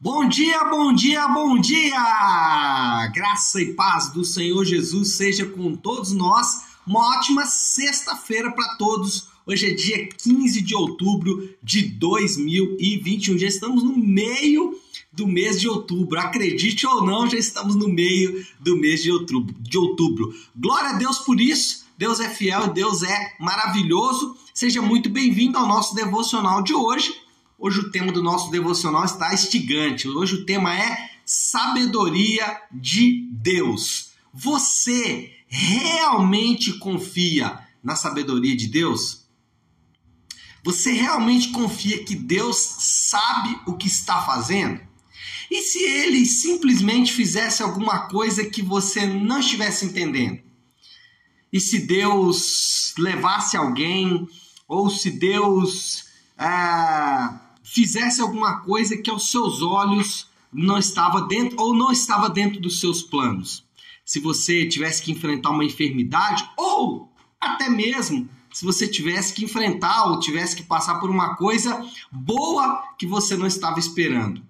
Bom dia, bom dia, bom dia! Graça e paz do Senhor Jesus seja com todos nós. Uma ótima sexta-feira para todos. Hoje é dia 15 de outubro de 2021. Já estamos no meio do mês de outubro. Acredite ou não, já estamos no meio do mês de outubro. De outubro. Glória a Deus por isso. Deus é fiel, Deus é maravilhoso. Seja muito bem-vindo ao nosso devocional de hoje. Hoje o tema do nosso devocional está estigante. Hoje o tema é sabedoria de Deus. Você realmente confia na sabedoria de Deus? Você realmente confia que Deus sabe o que está fazendo? E se ele simplesmente fizesse alguma coisa que você não estivesse entendendo? E se Deus levasse alguém, ou se Deus ah, fizesse alguma coisa que aos seus olhos não estava dentro ou não estava dentro dos seus planos. Se você tivesse que enfrentar uma enfermidade ou até mesmo se você tivesse que enfrentar ou tivesse que passar por uma coisa boa que você não estava esperando.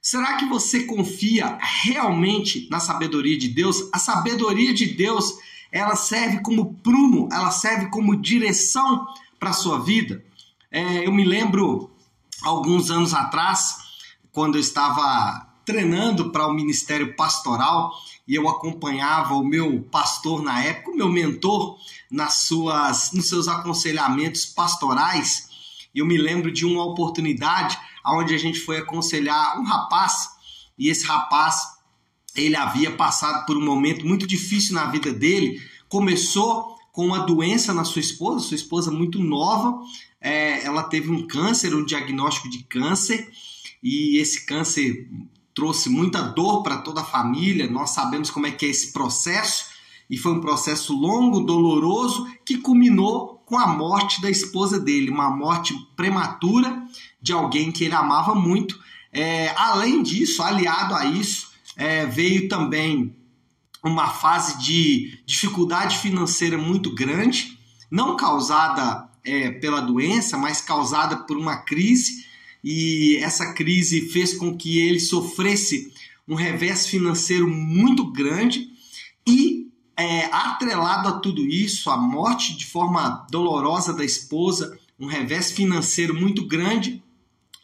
Será que você confia realmente na sabedoria de Deus? A sabedoria de Deus, ela serve como prumo, ela serve como direção para a sua vida. É, eu me lembro alguns anos atrás, quando eu estava treinando para o ministério pastoral e eu acompanhava o meu pastor na época, o meu mentor nas suas nos seus aconselhamentos pastorais. Eu me lembro de uma oportunidade onde a gente foi aconselhar um rapaz e esse rapaz ele havia passado por um momento muito difícil na vida dele. Começou com uma doença na sua esposa, sua esposa muito nova, é, ela teve um câncer, um diagnóstico de câncer, e esse câncer trouxe muita dor para toda a família. Nós sabemos como é que é esse processo, e foi um processo longo, doloroso, que culminou com a morte da esposa dele, uma morte prematura de alguém que ele amava muito. É, além disso, aliado a isso, é, veio também uma fase de dificuldade financeira muito grande, não causada é, pela doença, mas causada por uma crise, e essa crise fez com que ele sofresse um revés financeiro muito grande e é, atrelado a tudo isso, a morte de forma dolorosa da esposa, um revés financeiro muito grande,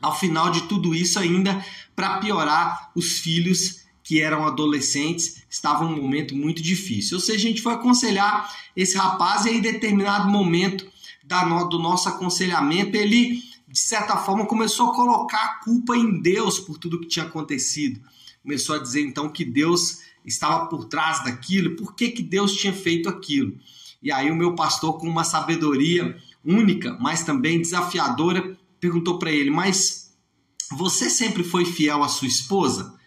ao final de tudo isso ainda para piorar os filhos que eram adolescentes estavam num momento muito difícil. Ou seja, a gente foi aconselhar esse rapaz e em determinado momento da, do nosso aconselhamento, ele, de certa forma, começou a colocar a culpa em Deus por tudo que tinha acontecido. Começou a dizer então que Deus estava por trás daquilo, por que, que Deus tinha feito aquilo. E aí o meu pastor, com uma sabedoria única, mas também desafiadora, perguntou para ele: Mas você sempre foi fiel à sua esposa?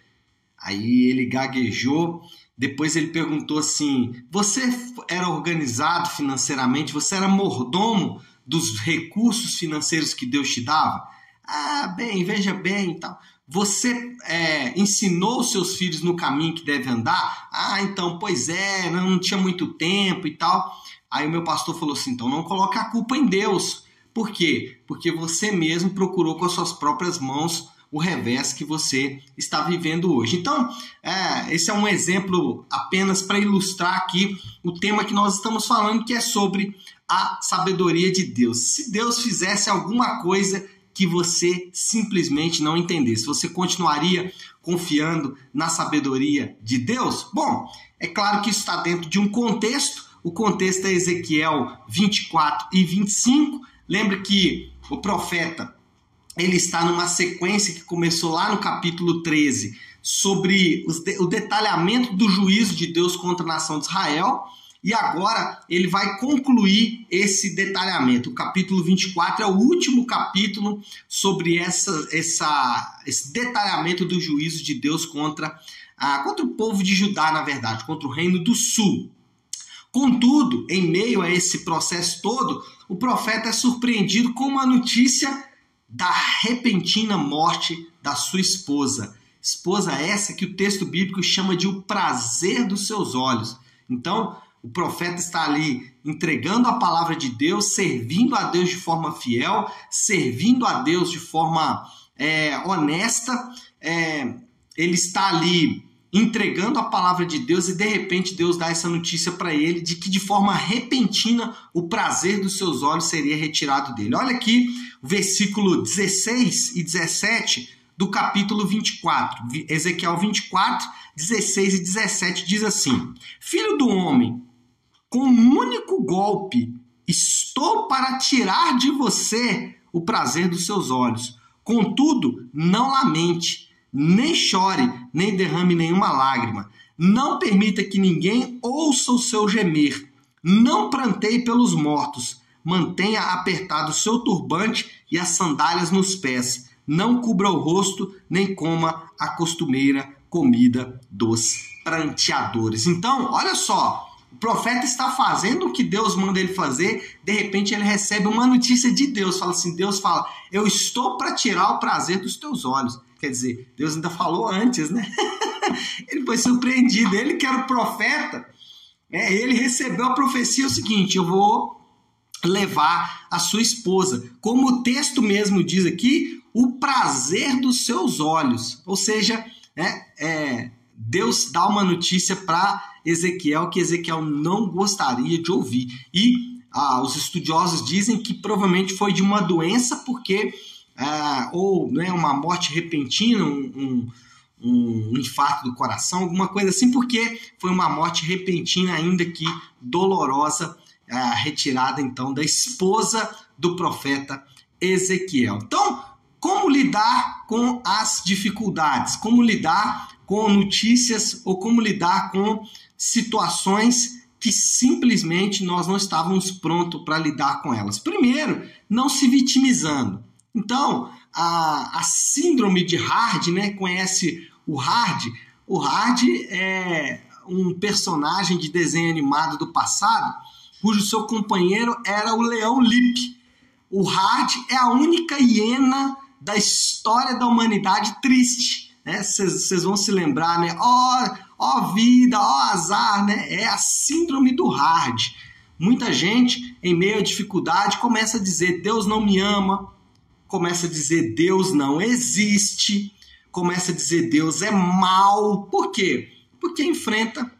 Aí ele gaguejou depois ele perguntou assim: Você era organizado financeiramente? Você era mordomo dos recursos financeiros que Deus te dava? Ah, bem, veja bem e tal. Você é, ensinou seus filhos no caminho que deve andar? Ah, então, pois é, não, não tinha muito tempo e tal. Aí o meu pastor falou assim: então não coloque a culpa em Deus. Por quê? Porque você mesmo procurou com as suas próprias mãos o revés que você está vivendo hoje. Então, é, esse é um exemplo apenas para ilustrar aqui o tema que nós estamos falando, que é sobre a sabedoria de Deus. Se Deus fizesse alguma coisa que você simplesmente não entendesse, você continuaria confiando na sabedoria de Deus? Bom, é claro que isso está dentro de um contexto. O contexto é Ezequiel 24 e 25. Lembre que o profeta ele está numa sequência que começou lá no capítulo 13, sobre o detalhamento do juízo de Deus contra a nação de Israel. E agora ele vai concluir esse detalhamento. O capítulo 24 é o último capítulo sobre essa, essa, esse detalhamento do juízo de Deus contra, ah, contra o povo de Judá, na verdade, contra o reino do sul. Contudo, em meio a esse processo todo, o profeta é surpreendido com uma notícia da repentina morte da sua esposa. Esposa essa que o texto bíblico chama de o prazer dos seus olhos. Então, o profeta está ali entregando a palavra de Deus, servindo a Deus de forma fiel, servindo a Deus de forma é, honesta, é, ele está ali entregando a palavra de Deus e de repente Deus dá essa notícia para ele de que de forma repentina o prazer dos seus olhos seria retirado dele. Olha aqui o versículo 16 e 17 do capítulo 24. Ezequiel 24, 16 e 17 diz assim: Filho do homem, com um único golpe estou para tirar de você o prazer dos seus olhos. Contudo, não lamente nem chore, nem derrame nenhuma lágrima. Não permita que ninguém ouça o seu gemer. Não pranteie pelos mortos. Mantenha apertado o seu turbante e as sandálias nos pés. Não cubra o rosto, nem coma a costumeira comida dos pranteadores. Então, olha só, o profeta está fazendo o que Deus manda ele fazer, de repente ele recebe uma notícia de Deus, fala assim, Deus fala: "Eu estou para tirar o prazer dos teus olhos". Quer dizer, Deus ainda falou antes, né? ele foi surpreendido. Ele que era o profeta, é, ele recebeu a profecia o seguinte: eu vou levar a sua esposa. Como o texto mesmo diz aqui, o prazer dos seus olhos. Ou seja, é, é Deus dá uma notícia para Ezequiel que Ezequiel não gostaria de ouvir. E ah, os estudiosos dizem que provavelmente foi de uma doença, porque ah, ou né, uma morte repentina, um, um, um, infarto do coração, alguma coisa assim, porque foi uma morte repentina, ainda que dolorosa, ah, retirada então da esposa do profeta Ezequiel. Então, como lidar com as dificuldades? Como lidar com notícias ou como lidar com situações que simplesmente nós não estávamos prontos para lidar com elas? Primeiro, não se vitimizando. Então, a, a síndrome de Hard, né? Conhece o Hard? O Hard é um personagem de desenho animado do passado, cujo seu companheiro era o Leão Lip. O Hard é a única hiena da história da humanidade triste. Vocês né? vão se lembrar, né? Ó, oh, oh vida, ó oh azar, né? É a síndrome do Hard. Muita gente, em meio à dificuldade, começa a dizer: Deus não me ama, começa a dizer Deus não existe, começa a dizer Deus é mal. Por quê? Porque enfrenta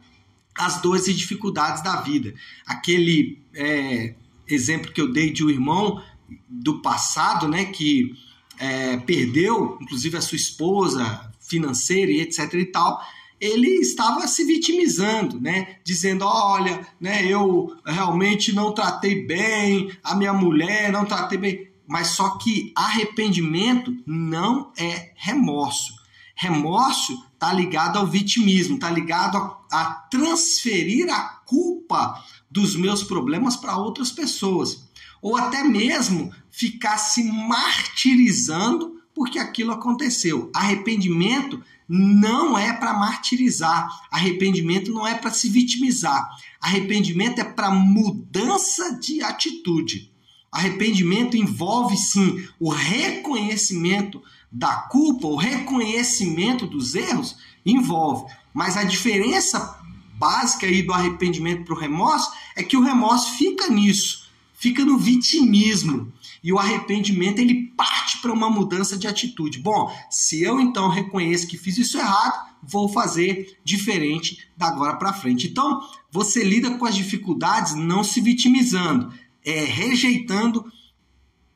as dores e dificuldades da vida. Aquele é, exemplo que eu dei de um irmão do passado, né, que é, perdeu, inclusive a sua esposa financeira e etc e tal, ele estava se vitimizando, né? Dizendo, olha, né, eu realmente não tratei bem a minha mulher, não tratei bem mas só que arrependimento não é remorso. Remorso está ligado ao vitimismo, está ligado a, a, transferir a culpa dos meus problemas para outras pessoas. Ou até mesmo ficar se martirizando porque aquilo aconteceu. Arrependimento não é para martirizar, arrependimento não é para se vitimizar. Arrependimento é para mudança de atitude. Arrependimento envolve sim o reconhecimento da culpa, o reconhecimento dos erros, envolve. Mas a diferença básica aí do arrependimento para o remorso é que o remorso fica nisso, fica no vitimismo. E o arrependimento ele parte para uma mudança de atitude. Bom, se eu então reconheço que fiz isso errado, vou fazer diferente da agora para frente. Então, você lida com as dificuldades não se vitimizando, é, rejeitando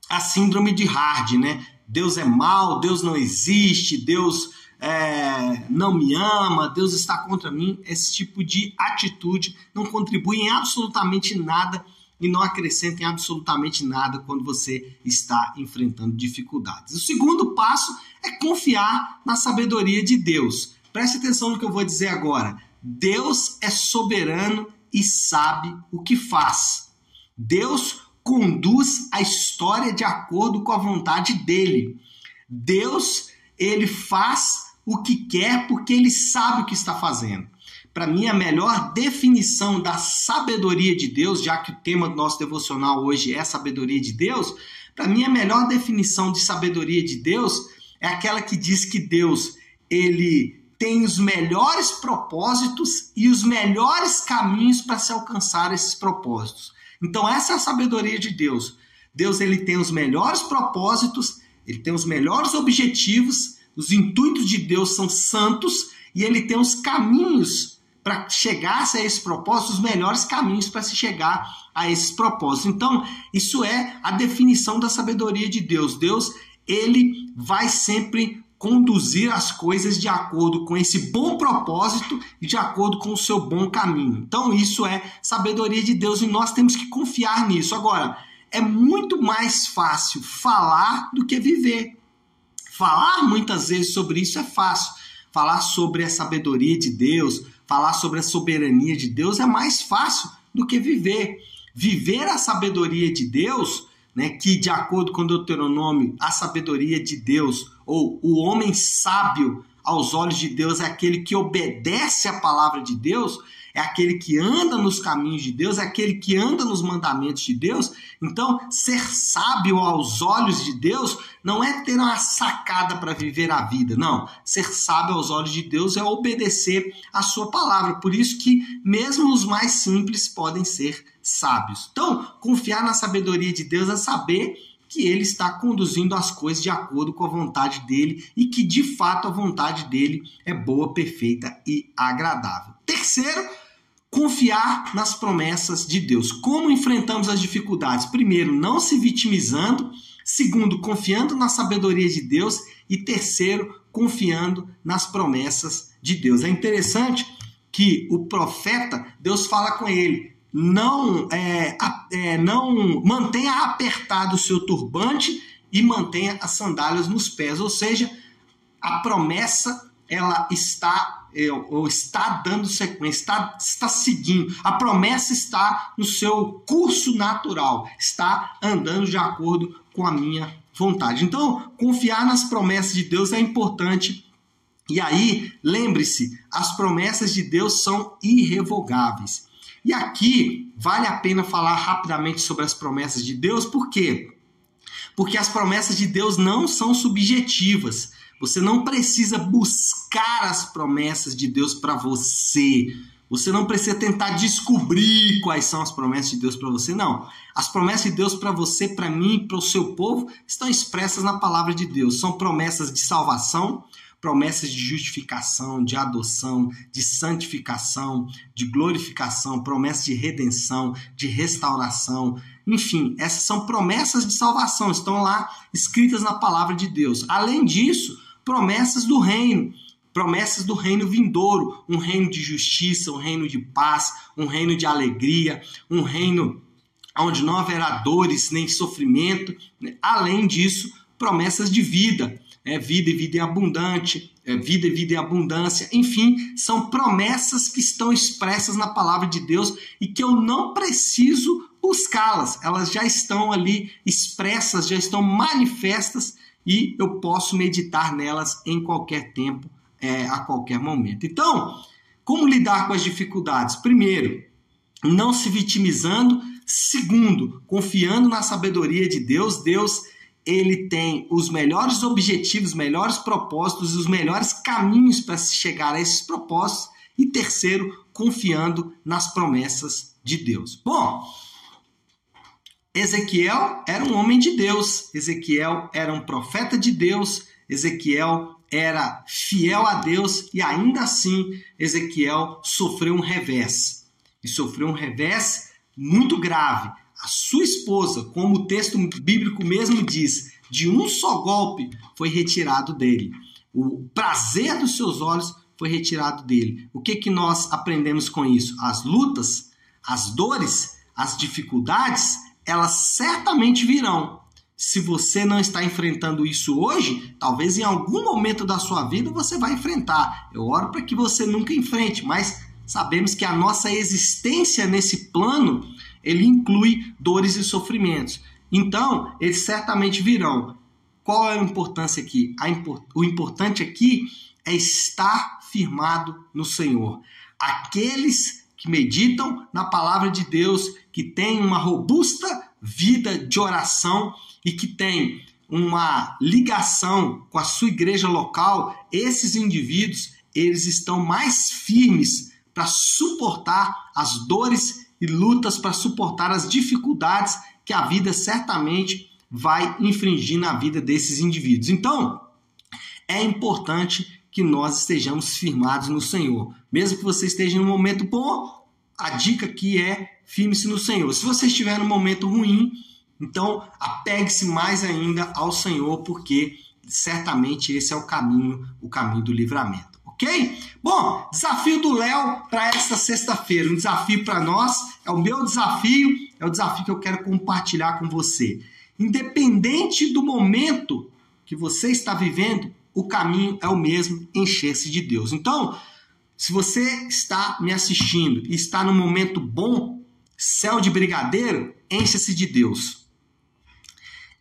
a síndrome de Hard, né? Deus é mal, Deus não existe, Deus é, não me ama, Deus está contra mim. Esse tipo de atitude não contribui em absolutamente nada e não acrescenta em absolutamente nada quando você está enfrentando dificuldades. O segundo passo é confiar na sabedoria de Deus. Preste atenção no que eu vou dizer agora. Deus é soberano e sabe o que faz. Deus conduz a história de acordo com a vontade dele. Deus, ele faz o que quer porque ele sabe o que está fazendo. Para mim, a melhor definição da sabedoria de Deus, já que o tema do nosso devocional hoje é sabedoria de Deus, para mim a melhor definição de sabedoria de Deus é aquela que diz que Deus, ele tem os melhores propósitos e os melhores caminhos para se alcançar esses propósitos. Então essa é a sabedoria de Deus. Deus ele tem os melhores propósitos ele tem os melhores objetivos, os intuitos de Deus são santos e ele tem os caminhos para chegar a esse propósito, os melhores caminhos para se chegar a esses propósitos. Então, isso é a definição da sabedoria de Deus. Deus, ele vai sempre conduzir as coisas de acordo com esse bom propósito e de acordo com o seu bom caminho. Então, isso é sabedoria de Deus e nós temos que confiar nisso. Agora, é muito mais fácil falar do que viver. Falar muitas vezes sobre isso é fácil. Falar sobre a sabedoria de Deus, falar sobre a soberania de Deus é mais fácil do que viver. Viver a sabedoria de Deus né, que de acordo com Deuteronômio, a sabedoria de Deus, ou o homem sábio aos olhos de Deus é aquele que obedece a palavra de Deus, é aquele que anda nos caminhos de Deus, é aquele que anda nos mandamentos de Deus. Então, ser sábio aos olhos de Deus não é ter uma sacada para viver a vida, não. Ser sábio aos olhos de Deus é obedecer a sua palavra. Por isso que mesmo os mais simples podem ser sábios. Então, confiar na sabedoria de Deus é saber que ele está conduzindo as coisas de acordo com a vontade dele e que de fato a vontade dele é boa, perfeita e agradável. Terceiro, confiar nas promessas de Deus. Como enfrentamos as dificuldades? Primeiro, não se vitimizando. Segundo, confiando na sabedoria de Deus. E terceiro, confiando nas promessas de Deus. É interessante que o profeta, Deus fala com ele: não, é, é, não mantenha apertado o seu turbante e mantenha as sandálias nos pés. Ou seja, a promessa ela está é, ou está dando sequência, está, está seguindo. A promessa está no seu curso natural, está andando de acordo com a minha vontade. Então, confiar nas promessas de Deus é importante. E aí, lembre-se, as promessas de Deus são irrevogáveis. E aqui vale a pena falar rapidamente sobre as promessas de Deus, por quê? Porque as promessas de Deus não são subjetivas. Você não precisa buscar as promessas de Deus para você. Você não precisa tentar descobrir quais são as promessas de Deus para você, não. As promessas de Deus para você, para mim, para o seu povo, estão expressas na palavra de Deus. São promessas de salvação, promessas de justificação, de adoção, de santificação, de glorificação, promessas de redenção, de restauração. Enfim, essas são promessas de salvação, estão lá escritas na palavra de Deus. Além disso, promessas do reino, promessas do reino vindouro, um reino de justiça, um reino de paz, um reino de alegria, um reino onde não haverá dores nem sofrimento. Além disso, promessas de vida é vida e vida em abundante, é vida e vida em abundância, enfim, são promessas que estão expressas na palavra de Deus e que eu não preciso buscá-las, elas já estão ali expressas, já estão manifestas e eu posso meditar nelas em qualquer tempo, é, a qualquer momento. Então, como lidar com as dificuldades? Primeiro, não se vitimizando. Segundo, confiando na sabedoria de Deus. Deus ele tem os melhores objetivos, os melhores propósitos, os melhores caminhos para se chegar a esses propósitos. E terceiro, confiando nas promessas de Deus. Bom, Ezequiel era um homem de Deus, Ezequiel era um profeta de Deus, Ezequiel era fiel a Deus e ainda assim Ezequiel sofreu um revés. E sofreu um revés muito grave a sua esposa, como o texto bíblico mesmo diz, de um só golpe foi retirado dele. O prazer dos seus olhos foi retirado dele. O que que nós aprendemos com isso? As lutas, as dores, as dificuldades, elas certamente virão. Se você não está enfrentando isso hoje, talvez em algum momento da sua vida você vai enfrentar. Eu oro para que você nunca enfrente, mas sabemos que a nossa existência nesse plano ele inclui dores e sofrimentos. Então, eles certamente virão. Qual é a importância aqui? A import... O importante aqui é estar firmado no Senhor. Aqueles que meditam na palavra de Deus, que têm uma robusta vida de oração e que têm uma ligação com a sua igreja local, esses indivíduos, eles estão mais firmes para suportar as dores e lutas para suportar as dificuldades que a vida certamente vai infringir na vida desses indivíduos. Então, é importante que nós estejamos firmados no Senhor. Mesmo que você esteja em um momento bom, a dica aqui é firme-se no Senhor. Se você estiver num momento ruim, então apegue-se mais ainda ao Senhor, porque certamente esse é o caminho, o caminho do livramento. Ok? Bom, desafio do Léo para esta sexta-feira. Um desafio para nós, é o meu desafio, é o desafio que eu quero compartilhar com você. Independente do momento que você está vivendo, o caminho é o mesmo, encher-se de Deus. Então, se você está me assistindo e está num momento bom, céu de brigadeiro, encha-se de Deus.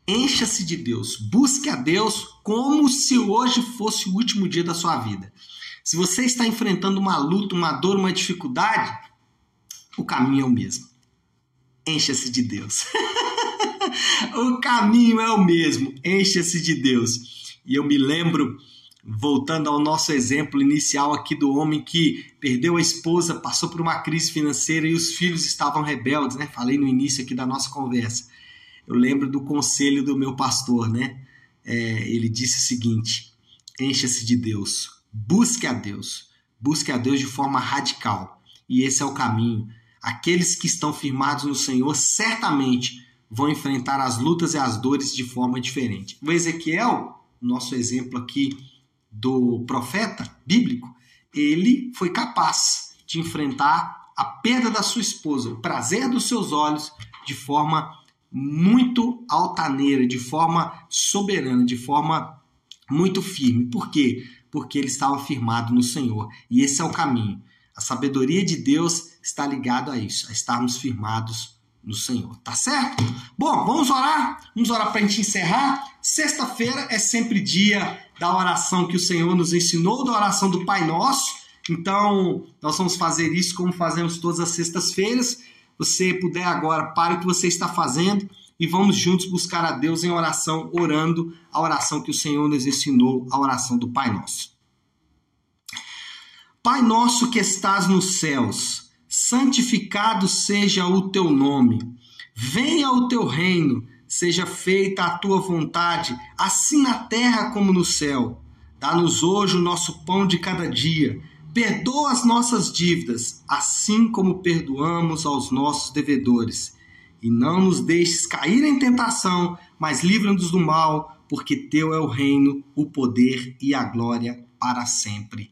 Encha-se de Deus. Busque a Deus como se hoje fosse o último dia da sua vida. Se você está enfrentando uma luta, uma dor, uma dificuldade, o caminho é o mesmo. Encha-se de Deus. o caminho é o mesmo. Encha-se de Deus. E eu me lembro voltando ao nosso exemplo inicial aqui do homem que perdeu a esposa, passou por uma crise financeira e os filhos estavam rebeldes, né? Falei no início aqui da nossa conversa. Eu lembro do conselho do meu pastor, né? É, ele disse o seguinte: encha-se de Deus, busque a Deus, busque a Deus de forma radical. E esse é o caminho. Aqueles que estão firmados no Senhor certamente vão enfrentar as lutas e as dores de forma diferente. O Ezequiel, nosso exemplo aqui do profeta bíblico, ele foi capaz de enfrentar a perda da sua esposa, o prazer dos seus olhos, de forma muito altaneira, de forma soberana, de forma muito firme. Por quê? Porque ele estava firmado no Senhor. E esse é o caminho. A sabedoria de Deus está ligada a isso, a estarmos firmados no Senhor. Tá certo? Bom, vamos orar? Vamos orar para a gente encerrar. Sexta-feira é sempre dia da oração que o Senhor nos ensinou, da oração do Pai Nosso. Então, nós vamos fazer isso como fazemos todas as sextas-feiras. Você puder agora, pare o que você está fazendo e vamos juntos buscar a Deus em oração, orando a oração que o Senhor nos ensinou, a oração do Pai Nosso. Pai nosso que estás nos céus, santificado seja o teu nome. Venha o teu reino seja feita a tua vontade, assim na terra como no céu. Dá-nos hoje o nosso pão de cada dia. Perdoa as nossas dívidas, assim como perdoamos aos nossos devedores. E não nos deixes cair em tentação, mas livra-nos do mal, porque teu é o reino, o poder e a glória para sempre.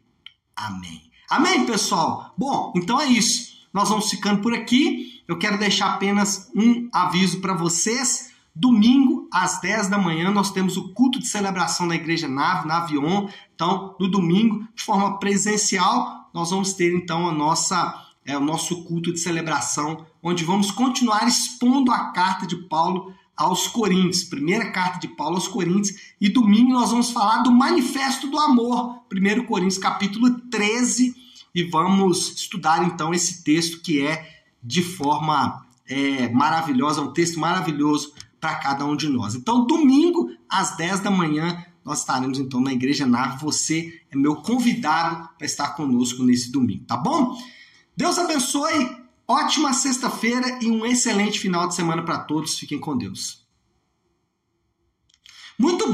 Amém. Amém, pessoal? Bom, então é isso. Nós vamos ficando por aqui. Eu quero deixar apenas um aviso para vocês. Domingo, às 10 da manhã, nós temos o culto de celebração na Igreja Nave, na Avion. Então, no domingo, de forma presencial, nós vamos ter então a nossa, é, o nosso culto de celebração, onde vamos continuar expondo a carta de Paulo aos Coríntios, primeira carta de Paulo aos Coríntios, e domingo nós vamos falar do Manifesto do Amor, 1 Coríntios capítulo 13, e vamos estudar então esse texto que é de forma é, maravilhosa, um texto maravilhoso para cada um de nós. Então, domingo, às 10 da manhã, nós estaremos então na Igreja Nave. Você é meu convidado para estar conosco nesse domingo, tá bom? Deus abençoe, ótima sexta-feira e um excelente final de semana para todos. Fiquem com Deus. Muito